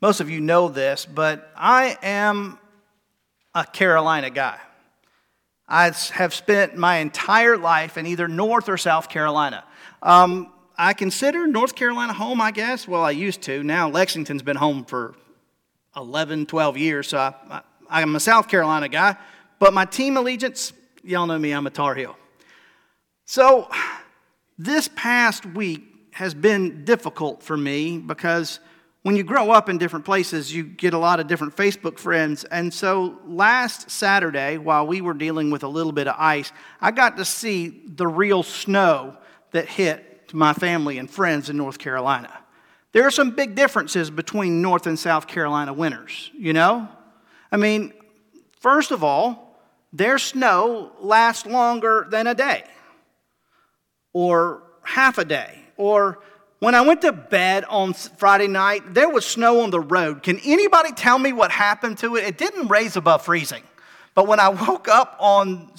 Most of you know this, but I am a Carolina guy. I have spent my entire life in either North or South Carolina. Um, I consider North Carolina home, I guess. Well, I used to. Now Lexington's been home for 11, 12 years, so I, I, I'm a South Carolina guy. But my team allegiance, y'all know me, I'm a Tar Heel. So this past week has been difficult for me because when you grow up in different places, you get a lot of different Facebook friends. And so last Saturday, while we were dealing with a little bit of ice, I got to see the real snow that hit my family and friends in North Carolina. There are some big differences between North and South Carolina winters, you know? I mean, first of all, their snow lasts longer than a day, or half a day, or when I went to bed on Friday night, there was snow on the road. Can anybody tell me what happened to it? It didn't raise above freezing. But when I woke up on,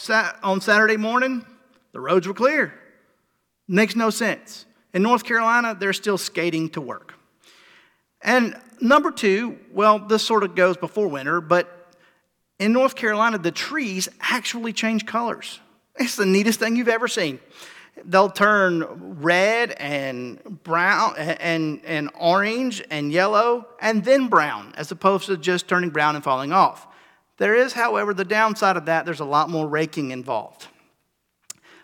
on Saturday morning, the roads were clear. Makes no sense. In North Carolina, they're still skating to work. And number two, well, this sort of goes before winter, but in North Carolina, the trees actually change colors. It's the neatest thing you've ever seen they'll turn red and brown and, and orange and yellow and then brown as opposed to just turning brown and falling off. There is, however, the downside of that, there's a lot more raking involved.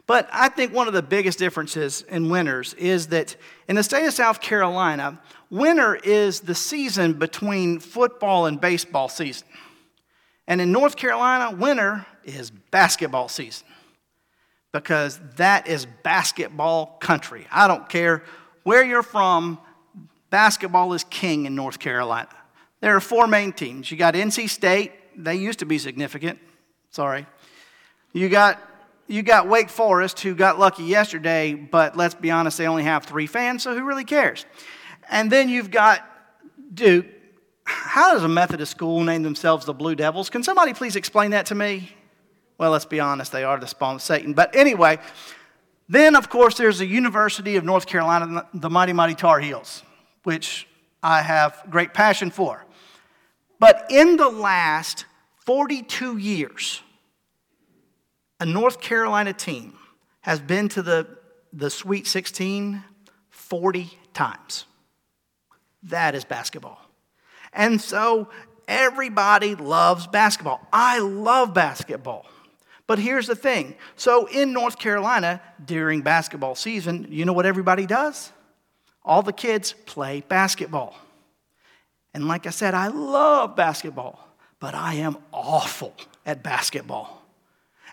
But I think one of the biggest differences in winters is that in the state of South Carolina, winter is the season between football and baseball season. And in North Carolina, winter is basketball season because that is basketball country. I don't care where you're from, basketball is king in North Carolina. There are four main teams. You got NC State, they used to be significant. Sorry. You got you got Wake Forest, who got lucky yesterday, but let's be honest, they only have three fans, so who really cares? And then you've got Duke. How does a Methodist school name themselves the Blue Devils? Can somebody please explain that to me? Well, let's be honest, they are the spawn of Satan. But anyway, then of course there's the University of North Carolina, the Mighty Mighty Tar Heels, which I have great passion for. But in the last 42 years, a North Carolina team has been to the, the Sweet 16 40 times. That is basketball. And so everybody loves basketball. I love basketball. But here's the thing so in North Carolina, during basketball season, you know what everybody does? All the kids play basketball. And like I said, I love basketball, but I am awful at basketball.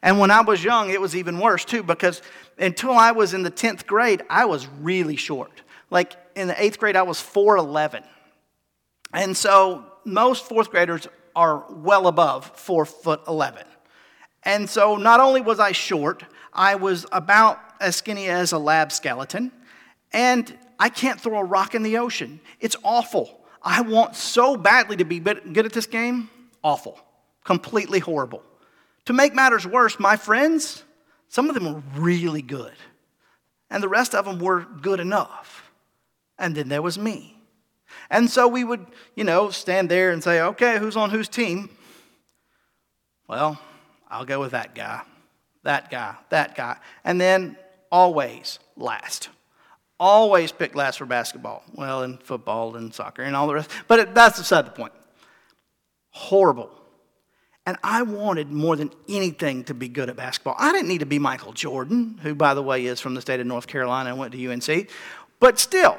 And when I was young, it was even worse too, because until I was in the 10th grade, I was really short. Like in the eighth grade, I was 4'11. And so most fourth graders are well above 4 foot 11. And so not only was I short, I was about as skinny as a lab skeleton, and I can't throw a rock in the ocean. It's awful. I want so badly to be good at this game. Awful. Completely horrible. To make matters worse, my friends, some of them were really good, and the rest of them were good enough. And then there was me. And so we would, you know, stand there and say, okay, who's on whose team? Well, I'll go with that guy, that guy, that guy. And then always last. Always pick last for basketball. Well, and football and soccer and all the rest. But it, that's beside the point. Horrible. And I wanted more than anything to be good at basketball. I didn't need to be Michael Jordan, who, by the way, is from the state of North Carolina and went to UNC. But still,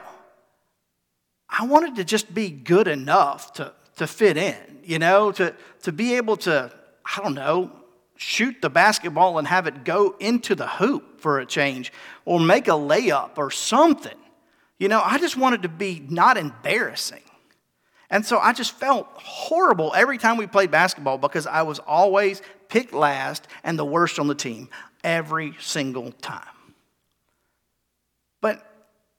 I wanted to just be good enough to, to fit in, you know, to, to be able to, I don't know, shoot the basketball and have it go into the hoop for a change or make a layup or something. You know, I just wanted to be not embarrassing. And so I just felt horrible every time we played basketball because I was always picked last and the worst on the team every single time. But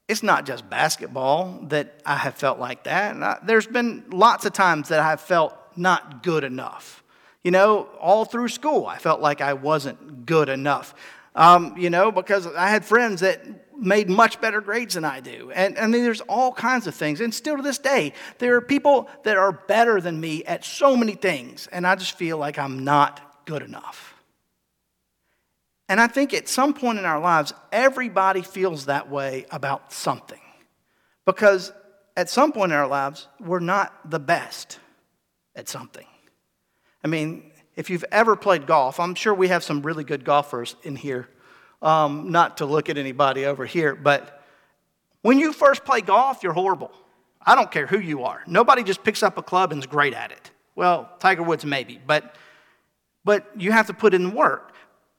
it's not just basketball that I have felt like that. There's been lots of times that I have felt not good enough. You know, all through school, I felt like I wasn't good enough. Um, you know, because I had friends that made much better grades than I do. And, and there's all kinds of things. And still to this day, there are people that are better than me at so many things. And I just feel like I'm not good enough. And I think at some point in our lives, everybody feels that way about something. Because at some point in our lives, we're not the best at something. I mean, if you've ever played golf, I'm sure we have some really good golfers in here. Um, not to look at anybody over here, but when you first play golf, you're horrible. I don't care who you are. Nobody just picks up a club and is great at it. Well, Tiger Woods maybe, but but you have to put in work.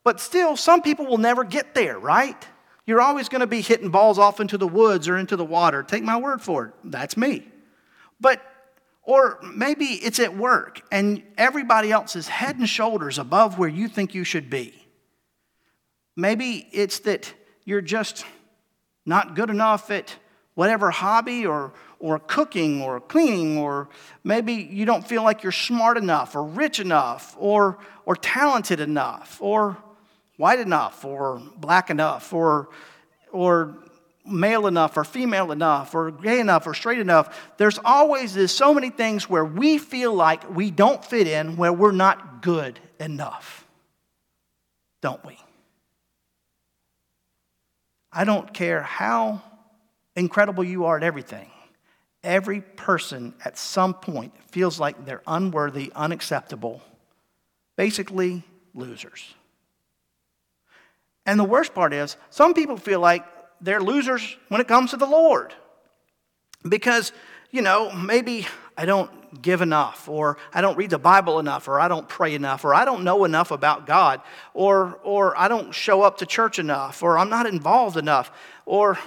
But still, some people will never get there, right? You're always going to be hitting balls off into the woods or into the water. Take my word for it. That's me. But, or maybe it's at work and everybody else is head and shoulders above where you think you should be. Maybe it's that you're just not good enough at whatever hobby or, or cooking or cleaning, or maybe you don't feel like you're smart enough or rich enough or, or talented enough or white enough or black enough or, or male enough or female enough or gay enough or straight enough. There's always so many things where we feel like we don't fit in, where we're not good enough. Don't we? I don't care how incredible you are at everything. Every person at some point feels like they're unworthy, unacceptable, basically losers. And the worst part is, some people feel like they're losers when it comes to the Lord. Because, you know, maybe I don't give enough, or I don't read the Bible enough, or I don't pray enough, or I don't know enough about God, or, or I don't show up to church enough, or I'm not involved enough, or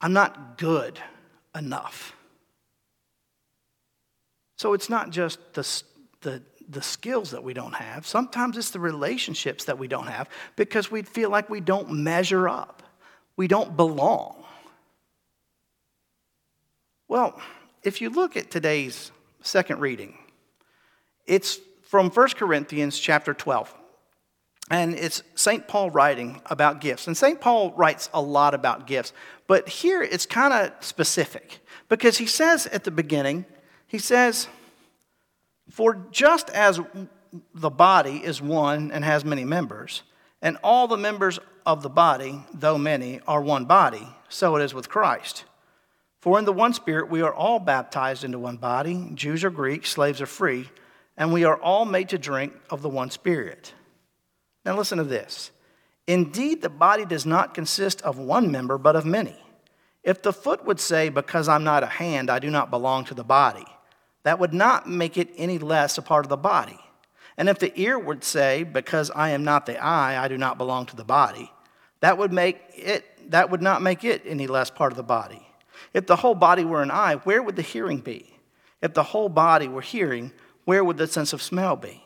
I'm not good enough. So it's not just the, the the skills that we don't have. Sometimes it's the relationships that we don't have because we feel like we don't measure up, we don't belong. Well, if you look at today's second reading, it's from 1 Corinthians chapter 12. And it's St. Paul writing about gifts. And St. Paul writes a lot about gifts. But here it's kind of specific because he says at the beginning, he says, for just as the body is one and has many members, and all the members of the body, though many, are one body, so it is with Christ. For in the one Spirit we are all baptized into one body, Jews or Greeks, slaves or free, and we are all made to drink of the one Spirit. Now listen to this. Indeed, the body does not consist of one member, but of many. If the foot would say, Because I'm not a hand, I do not belong to the body, that would not make it any less a part of the body. And if the ear would say, Because I am not the eye, I do not belong to the body, that would, make it, that would not make it any less part of the body. If the whole body were an eye, where would the hearing be? If the whole body were hearing, where would the sense of smell be?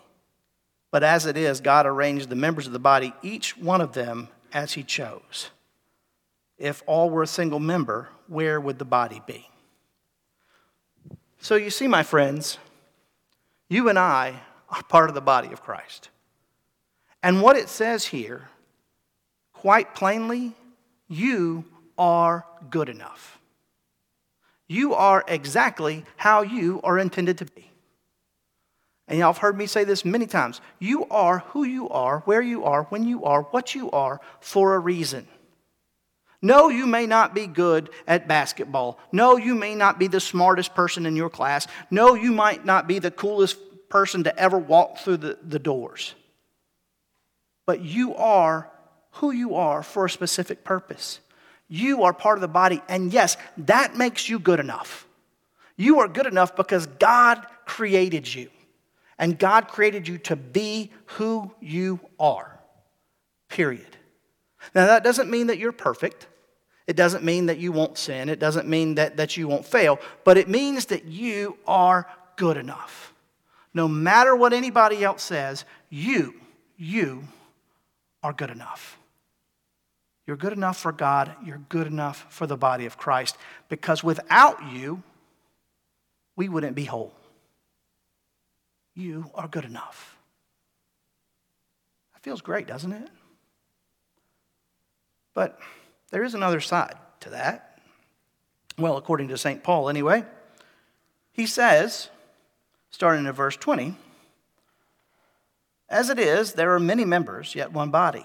But as it is, God arranged the members of the body, each one of them as He chose. If all were a single member, where would the body be? So you see, my friends, you and I are part of the body of Christ. And what it says here, quite plainly, you are good enough. You are exactly how you are intended to be. And y'all have heard me say this many times. You are who you are, where you are, when you are, what you are, for a reason. No, you may not be good at basketball. No, you may not be the smartest person in your class. No, you might not be the coolest person to ever walk through the, the doors. But you are who you are for a specific purpose. You are part of the body, and yes, that makes you good enough. You are good enough because God created you, and God created you to be who you are, period. Now, that doesn't mean that you're perfect. It doesn't mean that you won't sin. It doesn't mean that, that you won't fail, but it means that you are good enough. No matter what anybody else says, you, you are good enough. You're good enough for God. You're good enough for the body of Christ. Because without you, we wouldn't be whole. You are good enough. That feels great, doesn't it? But there is another side to that. Well, according to St. Paul, anyway. He says, starting in verse 20, As it is, there are many members, yet one body.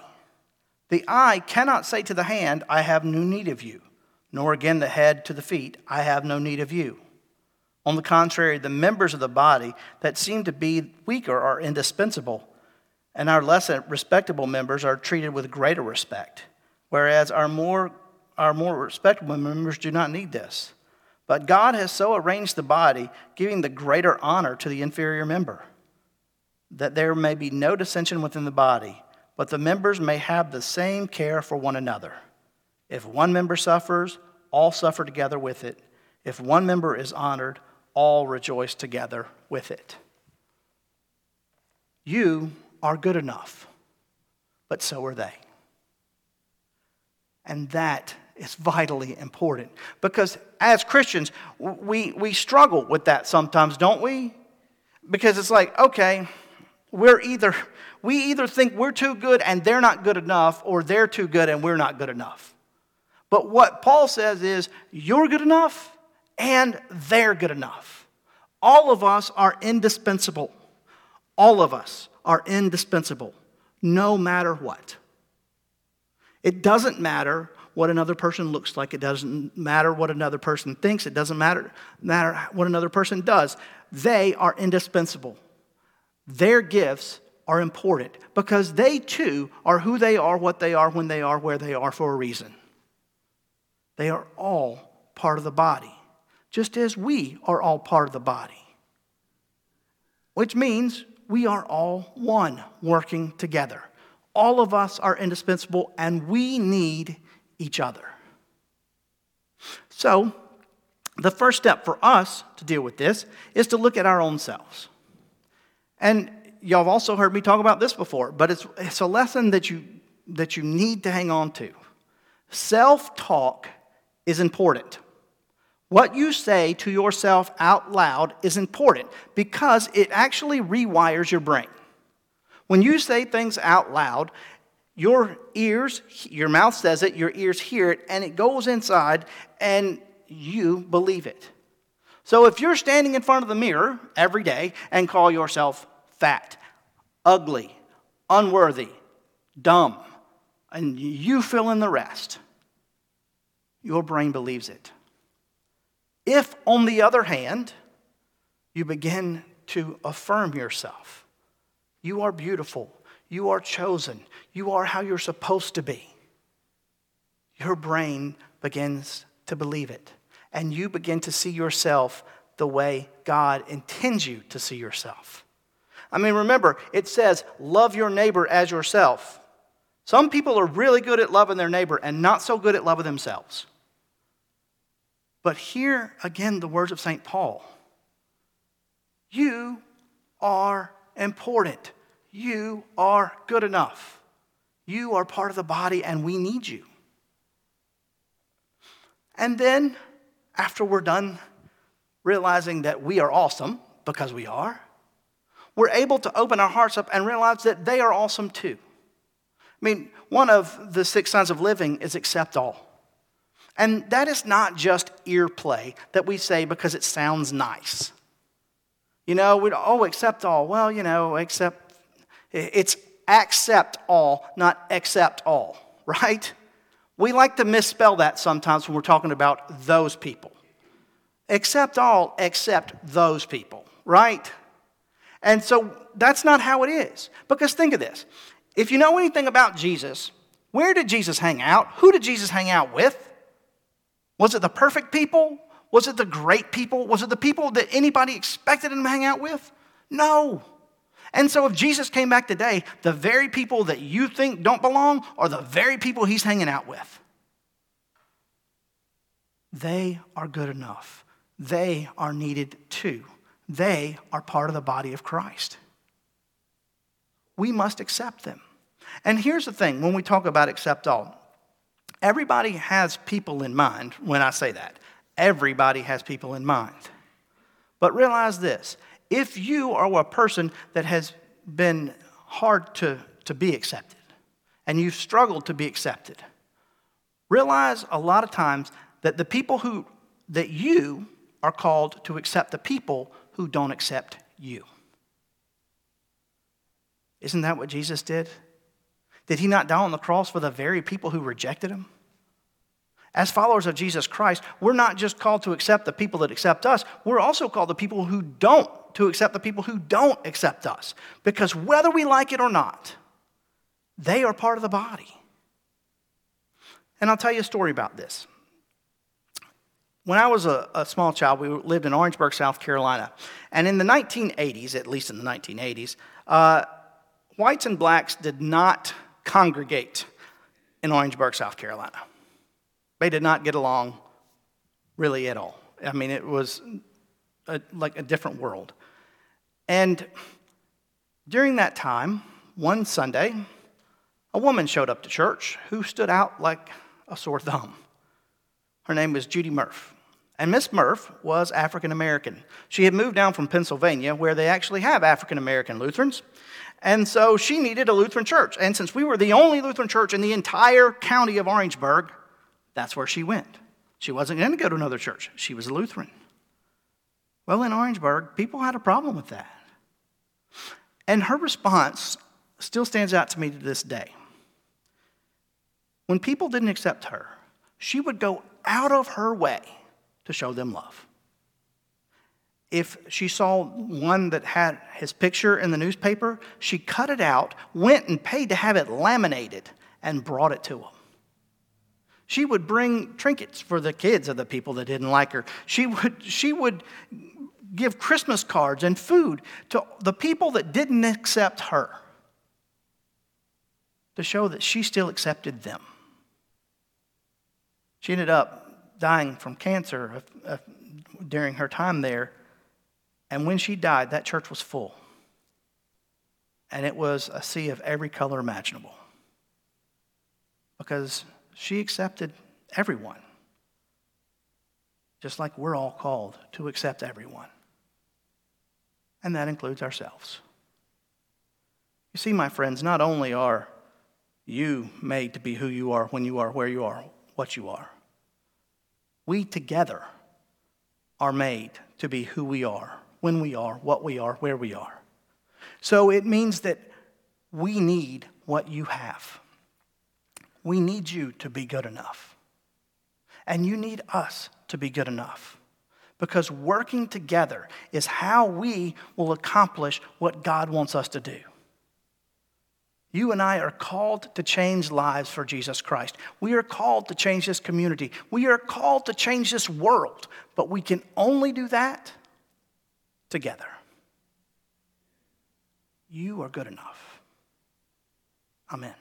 The eye cannot say to the hand, I have no need of you, nor again the head to the feet, I have no need of you. On the contrary, the members of the body that seem to be weaker are indispensable, and our less respectable members are treated with greater respect, whereas our more, our more respectable members do not need this. But God has so arranged the body, giving the greater honor to the inferior member, that there may be no dissension within the body, but the members may have the same care for one another. If one member suffers, all suffer together with it. If one member is honored, all rejoice together with it. You are good enough, but so are they. And that is vitally important because as Christians, we, we struggle with that sometimes, don't we? Because it's like, okay, we're either, we either think we're too good and they're not good enough, or they're too good and we're not good enough. But what Paul says is, you're good enough and they're good enough. All of us are indispensable. All of us are indispensable, no matter what. It doesn't matter what another person looks like. It doesn't matter what another person thinks. It doesn't matter, matter what another person does. They are indispensable. Their gifts are important because they too are who they are, what they are, when they are, where they are for a reason. They are all part of the body just as we are all part of the body. Which means we are all one working together. All of us are indispensable and we need each other. So, the first step for us to deal with this is to look at our own selves. And y'all have also heard me talk about this before, but it's, it's a lesson that you, that you need to hang on to. Self talk is important. What you say to yourself out loud is important because it actually rewires your brain. When you say things out loud, your ears, your mouth says it, your ears hear it, and it goes inside, and you believe it. So if you're standing in front of the mirror every day and call yourself fat, ugly, unworthy, dumb, and you fill in the rest, your brain believes it. If, on the other hand, you begin to affirm yourself, you are beautiful, you are chosen, you are how you're supposed to be, your brain begins to believe it. And you begin to see yourself the way God intends you to see yourself. I mean, remember, it says, love your neighbor as yourself. Some people are really good at loving their neighbor and not so good at loving themselves. But here again, the words of St. Paul You are important. You are good enough. You are part of the body, and we need you. And then, after we're done realizing that we are awesome, because we are, we're able to open our hearts up and realize that they are awesome too. I mean, one of the six signs of living is accept all. And that is not just ear play that we say because it sounds nice. You know, we'd, oh, accept all. Well, you know, accept, it's accept all, not accept all, right? We like to misspell that sometimes when we're talking about those people. Accept all except those people, right? And so that's not how it is. Because think of this if you know anything about Jesus, where did Jesus hang out? Who did Jesus hang out with? Was it the perfect people? Was it the great people? Was it the people that anybody expected him to hang out with? No. And so if Jesus came back today, the very people that you think don't belong are the very people he's hanging out with. They are good enough. They are needed too. They are part of the body of Christ. We must accept them. And here's the thing when we talk about accept all, Everybody has people in mind when I say that. Everybody has people in mind. But realize this if you are a person that has been hard to, to be accepted and you've struggled to be accepted, Realize a lot of times that the people who, that you are called to accept the people who don't accept you. Isn't that what Jesus did? Did he not die on the cross for the very people who rejected him? As followers of Jesus Christ, we're not just called to accept the people that accept us, we're also called the people who don't to accept the people who don't accept us. Because whether we like it or not, they are part of the body. And I'll tell you a story about this. When I was a, a, small child, we lived in Orangeburg, South Carolina. And in the 1980s, at least in the 1980s, uh, whites and blacks did not congregate in Orangeburg, South Carolina. They did not get along really at all. I mean, it was a, like a different world. And during that time, one Sunday, a woman showed up to church who stood out like a sore thumb. Her name was Judy Murph. And Miss Murph was African American. She had moved down from Pennsylvania, where they actually have African American Lutherans. And so she needed a Lutheran church. And since we were the only Lutheran church in the entire county of Orangeburg, that's where she went. She wasn't going to go to another church, she was a Lutheran. Well, in Orangeburg, people had a problem with that. And her response still stands out to me to this day. When people didn't accept her, she would go out of her way to show them love. If she saw one that had his picture in the newspaper, she cut it out, went and paid to have it laminated, and brought it to him. She would bring trinkets for the kids of the people that didn't like her. She would, she would give Christmas cards and food to the people that didn't accept her to show that she still accepted them. She ended up dying from cancer uh, uh, during her time there. And when she died, that church was full. And it was a sea of every color imaginable. Because she accepted everyone. Just like we're all called to accept everyone. And that includes ourselves. You see, my friends, not only are you made to be who you are when you are where you are, what you are. We together are made to be who we are, when we are, what we are, where we are. So it means that we need what you have. We need you to be good enough. And you need us to be good enough. Because working together is how we will accomplish what God wants us to do. You and I are called to change lives for Jesus Christ. We are called to change this community. We are called to change this world. But we can only do that together. You are good enough. Amen.